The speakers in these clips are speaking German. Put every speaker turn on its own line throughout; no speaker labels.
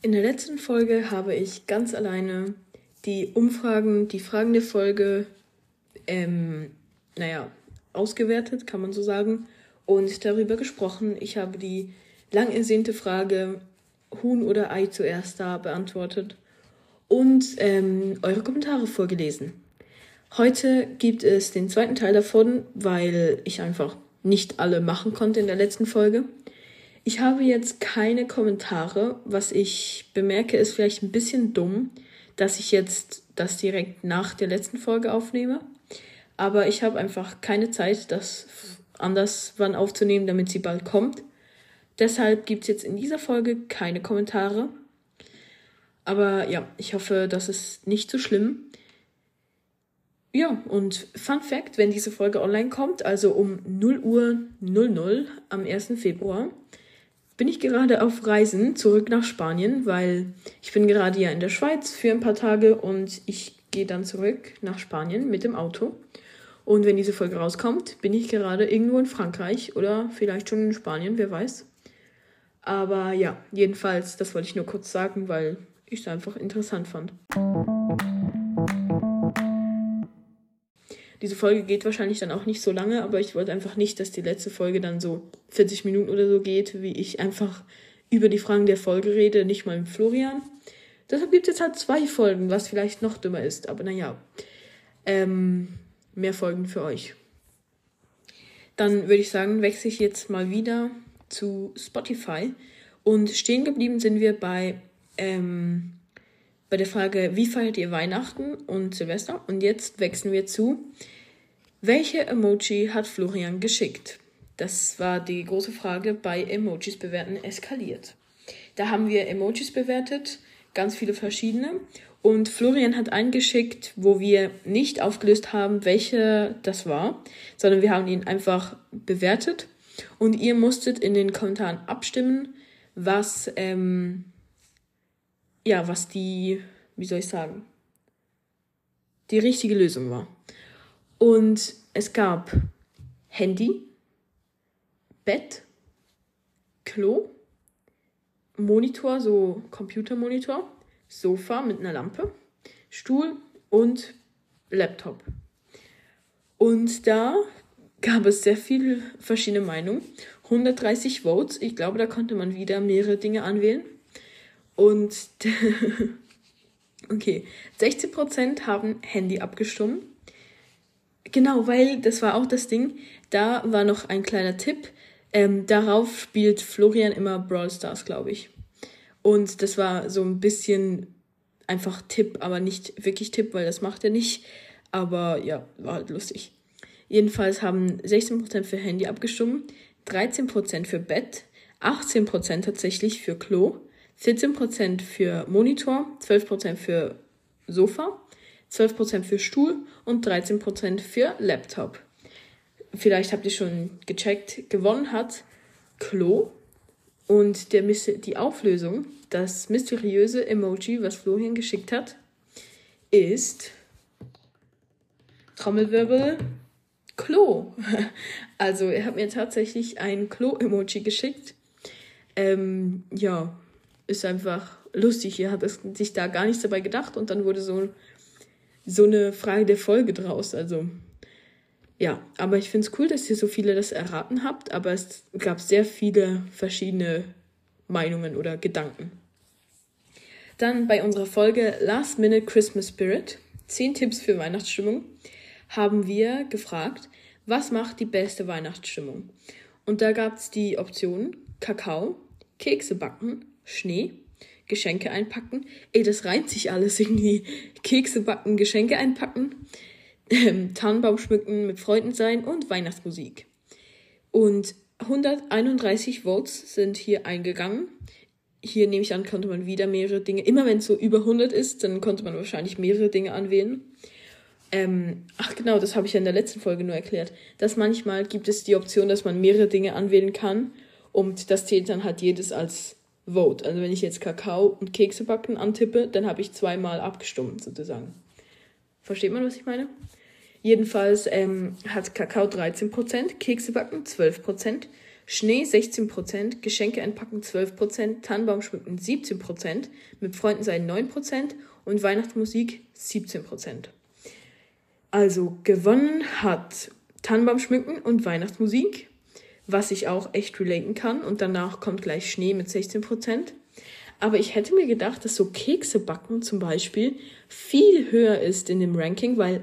In der letzten Folge habe ich ganz alleine die Umfragen, die Fragen der Folge, ähm, naja, ausgewertet, kann man so sagen, und darüber gesprochen. Ich habe die lang ersehnte Frage Huhn oder Ei zuerst da beantwortet und ähm, eure Kommentare vorgelesen. Heute gibt es den zweiten Teil davon, weil ich einfach nicht alle machen konnte in der letzten Folge. Ich habe jetzt keine Kommentare. Was ich bemerke, ist vielleicht ein bisschen dumm, dass ich jetzt das direkt nach der letzten Folge aufnehme. Aber ich habe einfach keine Zeit, das anders wann aufzunehmen, damit sie bald kommt. Deshalb gibt es jetzt in dieser Folge keine Kommentare. Aber ja, ich hoffe, das ist nicht so schlimm. Ja, und Fun Fact, wenn diese Folge online kommt, also um 0 Uhr 00 am 1. Februar, bin ich gerade auf Reisen zurück nach Spanien, weil ich bin gerade ja in der Schweiz für ein paar Tage und ich gehe dann zurück nach Spanien mit dem Auto. Und wenn diese Folge rauskommt, bin ich gerade irgendwo in Frankreich oder vielleicht schon in Spanien, wer weiß. Aber ja, jedenfalls, das wollte ich nur kurz sagen, weil ich es einfach interessant fand. Diese Folge geht wahrscheinlich dann auch nicht so lange, aber ich wollte einfach nicht, dass die letzte Folge dann so 40 Minuten oder so geht, wie ich einfach über die Fragen der Folge rede, nicht mal mit Florian. Deshalb gibt es jetzt halt zwei Folgen, was vielleicht noch dümmer ist, aber naja. Ähm, mehr Folgen für euch. Dann würde ich sagen, wechsle ich jetzt mal wieder zu Spotify. Und stehen geblieben sind wir bei ähm, bei der Frage, wie feiert ihr Weihnachten und Silvester? Und jetzt wechseln wir zu, welche Emoji hat Florian geschickt? Das war die große Frage bei Emojis bewerten eskaliert. Da haben wir Emojis bewertet, ganz viele verschiedene. Und Florian hat einen geschickt, wo wir nicht aufgelöst haben, welche das war, sondern wir haben ihn einfach bewertet. Und ihr musstet in den Kommentaren abstimmen, was ähm, ja, was die, wie soll ich sagen, die richtige Lösung war. Und es gab Handy, Bett, Klo, Monitor, so Computermonitor, Sofa mit einer Lampe, Stuhl und Laptop. Und da gab es sehr viele verschiedene Meinungen. 130 Votes. Ich glaube, da konnte man wieder mehrere Dinge anwählen. Und okay, 16% haben Handy abgestimmt. Genau, weil das war auch das Ding. Da war noch ein kleiner Tipp. Ähm, darauf spielt Florian immer Brawl Stars, glaube ich. Und das war so ein bisschen einfach Tipp, aber nicht wirklich Tipp, weil das macht er nicht. Aber ja, war halt lustig. Jedenfalls haben 16% für Handy abgestimmt, 13% für Bett, 18% tatsächlich für Klo, 14% für Monitor, 12% für Sofa, 12% für Stuhl und 13% für Laptop. Vielleicht habt ihr schon gecheckt, gewonnen hat Klo und der, die Auflösung, das mysteriöse Emoji, was Florian geschickt hat, ist Trommelwirbel Klo. Also er hat mir tatsächlich ein Klo-Emoji geschickt. Ähm, ja, ist einfach lustig. Er hat es, sich da gar nichts dabei gedacht und dann wurde so, so eine Frage der Folge draus. Also, ja, aber ich finde es cool, dass ihr so viele das erraten habt, aber es gab sehr viele verschiedene Meinungen oder Gedanken. Dann bei unserer Folge Last Minute Christmas Spirit, 10 Tipps für Weihnachtsstimmung, haben wir gefragt, was macht die beste Weihnachtsstimmung? Und da gab es die Optionen Kakao, Kekse backen, Schnee, Geschenke einpacken. Ey, das reimt sich alles irgendwie. Kekse backen, Geschenke einpacken, ähm, Tannenbaum schmücken, mit Freunden sein und Weihnachtsmusik. Und 131 Votes sind hier eingegangen. Hier nehme ich an, konnte man wieder mehrere Dinge. Immer wenn es so über 100 ist, dann konnte man wahrscheinlich mehrere Dinge anwählen. Ähm, ach genau, das habe ich ja in der letzten Folge nur erklärt. Dass manchmal gibt es die Option, dass man mehrere Dinge anwählen kann und das zählt dann halt jedes als Vote. Also wenn ich jetzt Kakao und Kekse backen antippe, dann habe ich zweimal abgestimmt sozusagen. Versteht man, was ich meine? Jedenfalls ähm, hat Kakao 13%, Kekse backen 12%, Schnee 16%, Geschenke einpacken 12%, Tannenbaum schmücken 17%, mit Freunden sein 9% und Weihnachtsmusik 17%. Also gewonnen hat Tannenbaum schmücken und Weihnachtsmusik, was ich auch echt relaten kann. Und danach kommt gleich Schnee mit 16%. Aber ich hätte mir gedacht, dass so Kekse backen zum Beispiel viel höher ist in dem Ranking, weil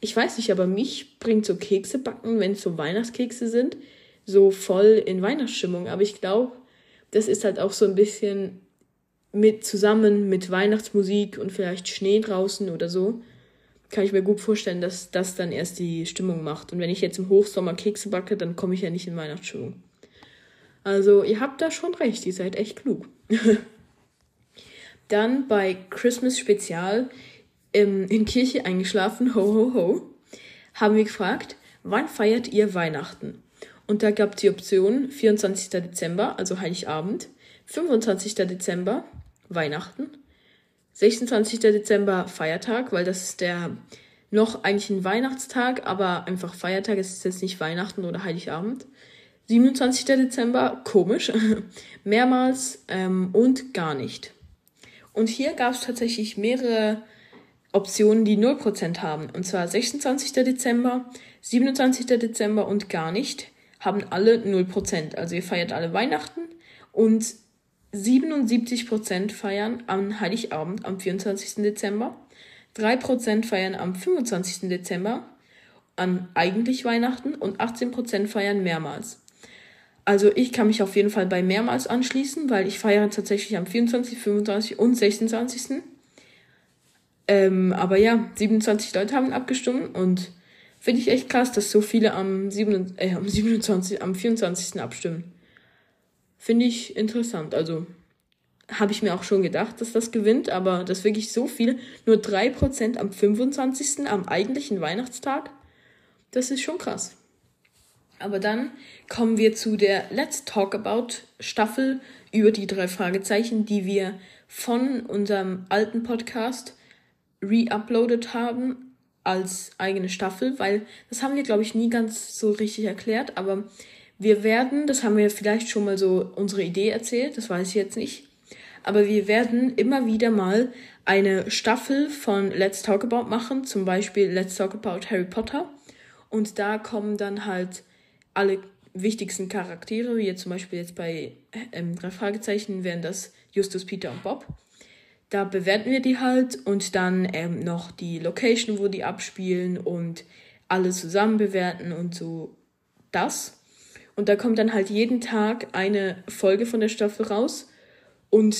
ich weiß nicht, aber mich bringt so Kekse backen, wenn es so Weihnachtskekse sind, so voll in Weihnachtsstimmung. Aber ich glaube, das ist halt auch so ein bisschen mit zusammen mit Weihnachtsmusik und vielleicht Schnee draußen oder so. Kann ich mir gut vorstellen, dass das dann erst die Stimmung macht. Und wenn ich jetzt im Hochsommer Kekse backe, dann komme ich ja nicht in Weihnachtsstimmung. Also, ihr habt da schon recht, ihr seid echt klug. Dann bei Christmas Spezial ähm, in Kirche eingeschlafen, ho ho ho, haben wir gefragt, wann feiert ihr Weihnachten? Und da gab es die Option 24. Dezember, also Heiligabend, 25. Dezember, Weihnachten, 26. Dezember, Feiertag, weil das ist der noch eigentlich ein Weihnachtstag, aber einfach Feiertag, es ist jetzt nicht Weihnachten oder Heiligabend. 27. Dezember, komisch, mehrmals ähm, und gar nicht. Und hier gab es tatsächlich mehrere Optionen, die 0% haben. Und zwar 26. Dezember, 27. Dezember und gar nicht haben alle 0%. Also ihr feiert alle Weihnachten und 77% feiern am Heiligabend am 24. Dezember, 3% feiern am 25. Dezember an eigentlich Weihnachten und 18% feiern mehrmals. Also ich kann mich auf jeden Fall bei mehrmals anschließen, weil ich feiere tatsächlich am 24., 25. und 26. Ähm, aber ja, 27 Leute haben abgestimmt und finde ich echt krass, dass so viele am, 7, äh, am 27, am 24. abstimmen. Finde ich interessant. Also habe ich mir auch schon gedacht, dass das gewinnt, aber dass wirklich so viele, nur 3% am 25. am eigentlichen Weihnachtstag, das ist schon krass. Aber dann kommen wir zu der Let's Talk About Staffel über die drei Fragezeichen, die wir von unserem alten Podcast re-uploadet haben als eigene Staffel, weil das haben wir, glaube ich, nie ganz so richtig erklärt, aber wir werden, das haben wir vielleicht schon mal so unsere Idee erzählt, das weiß ich jetzt nicht, aber wir werden immer wieder mal eine Staffel von Let's Talk About machen, zum Beispiel Let's Talk About Harry Potter. Und da kommen dann halt alle wichtigsten Charaktere, wie jetzt zum Beispiel jetzt bei ähm, drei Fragezeichen, wären das Justus, Peter und Bob. Da bewerten wir die halt und dann ähm, noch die Location, wo die abspielen und alle zusammen bewerten und so das. Und da kommt dann halt jeden Tag eine Folge von der Staffel raus und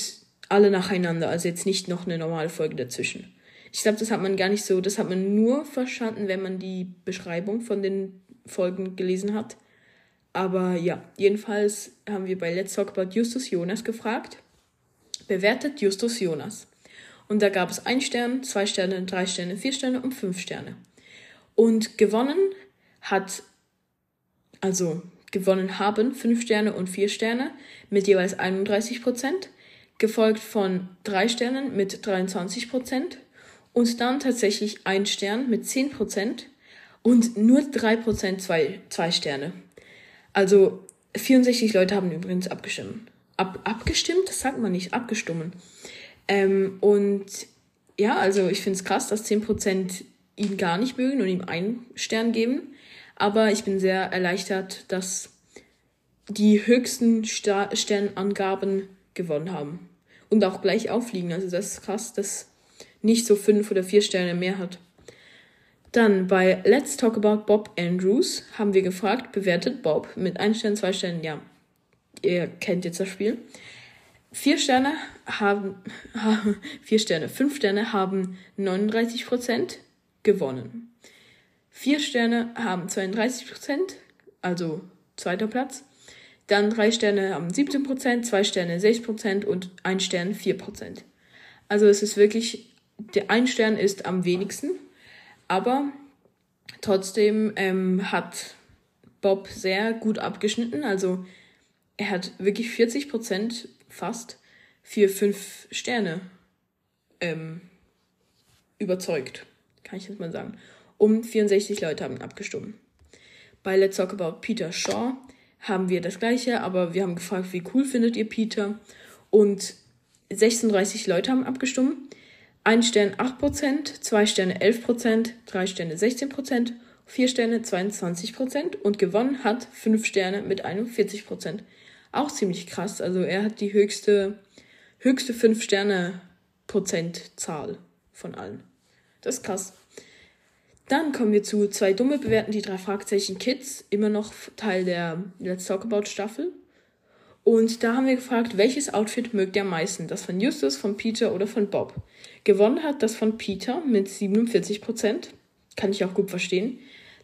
alle nacheinander. Also jetzt nicht noch eine normale Folge dazwischen. Ich glaube, das hat man gar nicht so, das hat man nur verstanden, wenn man die Beschreibung von den Folgen gelesen hat. Aber ja, jedenfalls haben wir bei Let's Talk About Justus Jonas gefragt. Bewertet Justus Jonas. Und da gab es ein Stern, zwei Sterne, drei Sterne, vier Sterne und fünf Sterne. Und gewonnen hat, also gewonnen haben fünf Sterne und vier Sterne mit jeweils 31 Prozent, gefolgt von drei Sternen mit 23 Prozent und dann tatsächlich ein Stern mit 10 Prozent und nur 3% zwei, zwei Sterne. Also 64 Leute haben übrigens abgestimmt. Ab, abgestimmt? Das sagt man nicht, abgestimmt. Ähm, und ja, also ich finde es krass, dass 10% ihn gar nicht mögen und ihm einen Stern geben. Aber ich bin sehr erleichtert, dass die höchsten Sta Sternangaben gewonnen haben. Und auch gleich auffliegen. Also das ist krass, dass nicht so fünf oder vier Sterne mehr hat. Dann bei Let's Talk About Bob Andrews haben wir gefragt, bewertet Bob mit ein Stern, zwei Sternen, ja, ihr kennt jetzt das Spiel. Vier Sterne haben, vier Sterne, fünf Sterne haben 39 Prozent gewonnen. Vier Sterne haben 32 Prozent, also zweiter Platz. Dann drei Sterne haben 17 Prozent, zwei Sterne 6 Prozent und ein Stern 4 Prozent. Also es ist wirklich, der ein Stern ist am wenigsten aber trotzdem ähm, hat Bob sehr gut abgeschnitten. Also er hat wirklich 40 Prozent fast für fünf Sterne ähm, überzeugt, kann ich jetzt mal sagen. Um 64 Leute haben abgestimmt. Bei Let's Talk About Peter Shaw haben wir das gleiche, aber wir haben gefragt, wie cool findet ihr Peter? Und 36 Leute haben abgestimmt. Ein Stern 8%, zwei Sterne 11%, drei Sterne 16%, vier Sterne 22% und gewonnen hat fünf Sterne mit 41%. Auch ziemlich krass. Also er hat die höchste, höchste 5 Sterne Prozentzahl von allen. Das ist krass. Dann kommen wir zu zwei dumme bewerten die drei Fragezeichen Kids, immer noch Teil der Let's Talk About Staffel. Und da haben wir gefragt, welches Outfit mögt ihr am meisten? Das von Justus, von Peter oder von Bob? Gewonnen hat das von Peter mit 47 Prozent. Kann ich auch gut verstehen.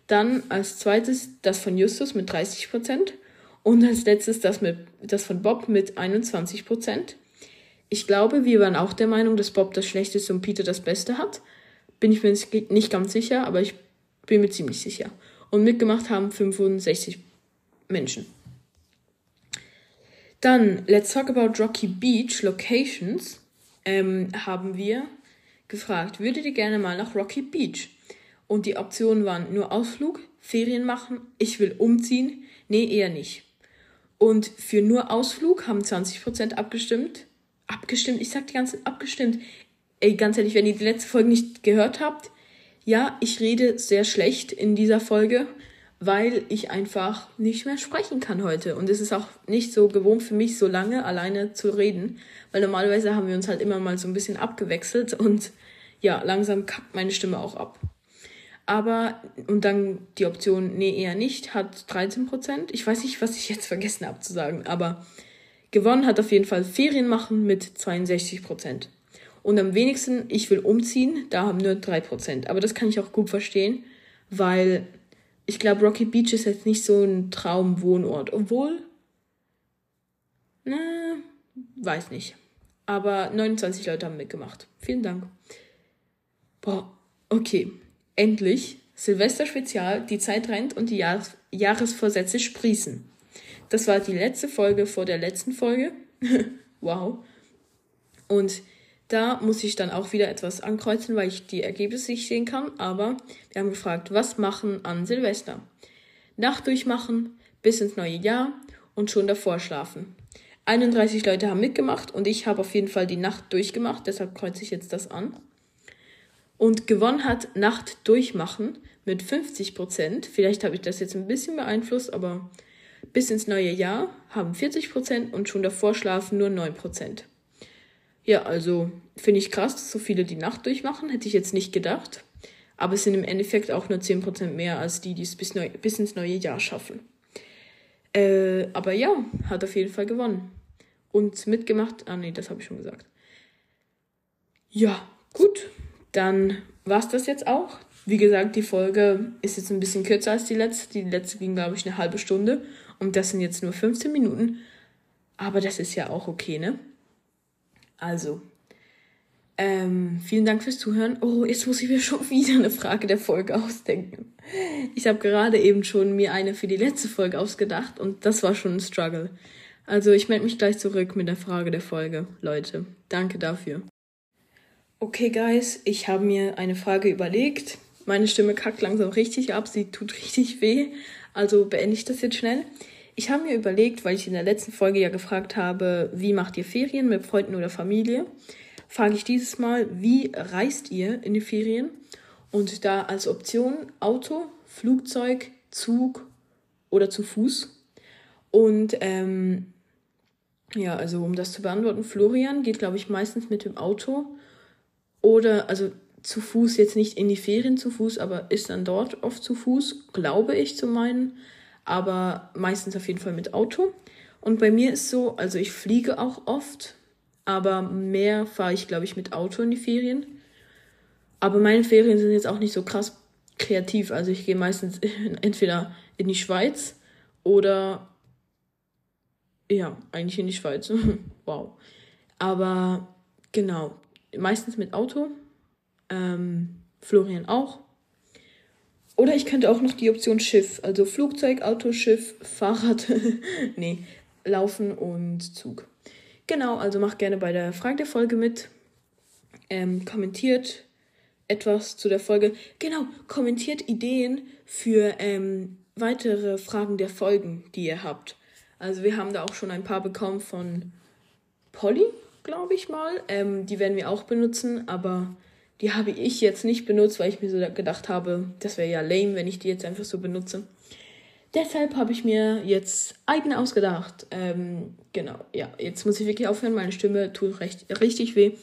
Dann als zweites das von Justus mit 30 Prozent. Und als letztes das, mit, das von Bob mit 21 Prozent. Ich glaube, wir waren auch der Meinung, dass Bob das Schlechteste und Peter das Beste hat. Bin ich mir nicht ganz sicher, aber ich bin mir ziemlich sicher. Und mitgemacht haben 65 Menschen. Dann, let's talk about Rocky Beach Locations. Ähm, haben wir gefragt, würdet ihr gerne mal nach Rocky Beach? Und die Optionen waren nur Ausflug, Ferien machen, ich will umziehen, nee, eher nicht. Und für nur Ausflug haben 20% abgestimmt. Abgestimmt, ich sag die ganze Zeit abgestimmt. Ey, ganz ehrlich, wenn ihr die letzte Folge nicht gehört habt, ja, ich rede sehr schlecht in dieser Folge weil ich einfach nicht mehr sprechen kann heute. Und es ist auch nicht so gewohnt für mich, so lange alleine zu reden, weil normalerweise haben wir uns halt immer mal so ein bisschen abgewechselt und ja, langsam kackt meine Stimme auch ab. Aber, und dann die Option, nee, eher nicht, hat 13%. Ich weiß nicht, was ich jetzt vergessen habe zu sagen, aber gewonnen hat auf jeden Fall Ferien machen mit 62%. Und am wenigsten, ich will umziehen, da haben nur 3%. Aber das kann ich auch gut verstehen, weil ich glaube, Rocky Beach ist jetzt nicht so ein Traumwohnort. Obwohl, na, weiß nicht. Aber 29 Leute haben mitgemacht. Vielen Dank. Boah, okay. Endlich. Silvester-Spezial, die Zeit rennt und die Jahres Jahresvorsätze sprießen. Das war die letzte Folge vor der letzten Folge. wow. Und da muss ich dann auch wieder etwas ankreuzen, weil ich die Ergebnisse nicht sehen kann. Aber wir haben gefragt, was machen an Silvester? Nacht durchmachen, bis ins neue Jahr und schon davor schlafen. 31 Leute haben mitgemacht und ich habe auf jeden Fall die Nacht durchgemacht, deshalb kreuze ich jetzt das an. Und gewonnen hat Nacht durchmachen mit 50 Prozent. Vielleicht habe ich das jetzt ein bisschen beeinflusst, aber bis ins neue Jahr haben 40 Prozent und schon davor schlafen nur 9 Prozent. Ja, also finde ich krass, dass so viele die Nacht durchmachen. Hätte ich jetzt nicht gedacht. Aber es sind im Endeffekt auch nur 10% mehr als die, die es bis, neu, bis ins neue Jahr schaffen. Äh, aber ja, hat auf jeden Fall gewonnen. Und mitgemacht. Ah, nee, das habe ich schon gesagt. Ja, gut. Dann war es das jetzt auch. Wie gesagt, die Folge ist jetzt ein bisschen kürzer als die letzte. Die letzte ging, glaube ich, eine halbe Stunde. Und das sind jetzt nur 15 Minuten. Aber das ist ja auch okay, ne? Also, ähm, vielen Dank fürs Zuhören. Oh, jetzt muss ich mir schon wieder eine Frage der Folge ausdenken. Ich habe gerade eben schon mir eine für die letzte Folge ausgedacht und das war schon ein Struggle. Also ich melde mich gleich zurück mit der Frage der Folge, Leute. Danke dafür. Okay, Guys, ich habe mir eine Frage überlegt. Meine Stimme kackt langsam richtig ab, sie tut richtig weh. Also beende ich das jetzt schnell. Ich habe mir überlegt, weil ich in der letzten Folge ja gefragt habe, wie macht ihr Ferien mit Freunden oder Familie, frage ich dieses Mal, wie reist ihr in die Ferien? Und da als Option Auto, Flugzeug, Zug oder zu Fuß. Und ähm, ja, also um das zu beantworten, Florian geht, glaube ich, meistens mit dem Auto oder, also zu Fuß, jetzt nicht in die Ferien zu Fuß, aber ist dann dort oft zu Fuß, glaube ich zu meinen aber meistens auf jeden Fall mit Auto. Und bei mir ist so, also ich fliege auch oft, aber mehr fahre ich, glaube ich, mit Auto in die Ferien. Aber meine Ferien sind jetzt auch nicht so krass kreativ. Also ich gehe meistens entweder in die Schweiz oder ja, eigentlich in die Schweiz. wow. Aber genau, meistens mit Auto. Ähm, Florian auch. Oder ich könnte auch noch die Option Schiff, also Flugzeug, Auto, Schiff, Fahrrad, nee, Laufen und Zug. Genau, also macht gerne bei der Frage der Folge mit. Ähm, kommentiert etwas zu der Folge. Genau, kommentiert Ideen für ähm, weitere Fragen der Folgen, die ihr habt. Also wir haben da auch schon ein paar bekommen von Polly, glaube ich mal. Ähm, die werden wir auch benutzen, aber die habe ich jetzt nicht benutzt, weil ich mir so gedacht habe, das wäre ja lame, wenn ich die jetzt einfach so benutze. Deshalb habe ich mir jetzt eigene ausgedacht. Ähm, genau, ja, jetzt muss ich wirklich aufhören. Meine Stimme tut recht, richtig weh.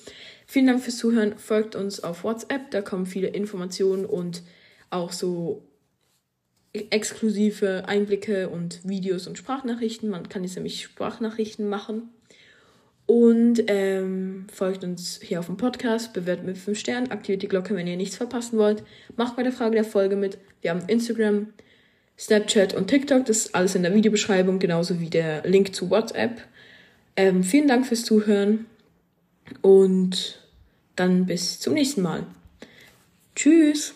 Vielen Dank fürs Zuhören. Folgt uns auf WhatsApp, da kommen viele Informationen und auch so exklusive Einblicke und Videos und Sprachnachrichten. Man kann jetzt nämlich Sprachnachrichten machen. Und ähm, folgt uns hier auf dem Podcast, bewertet mit 5 Sternen, aktiviert die Glocke, wenn ihr nichts verpassen wollt. Macht bei der Frage der Folge mit. Wir haben Instagram, Snapchat und TikTok. Das ist alles in der Videobeschreibung, genauso wie der Link zu WhatsApp. Ähm, vielen Dank fürs Zuhören und dann bis zum nächsten Mal. Tschüss!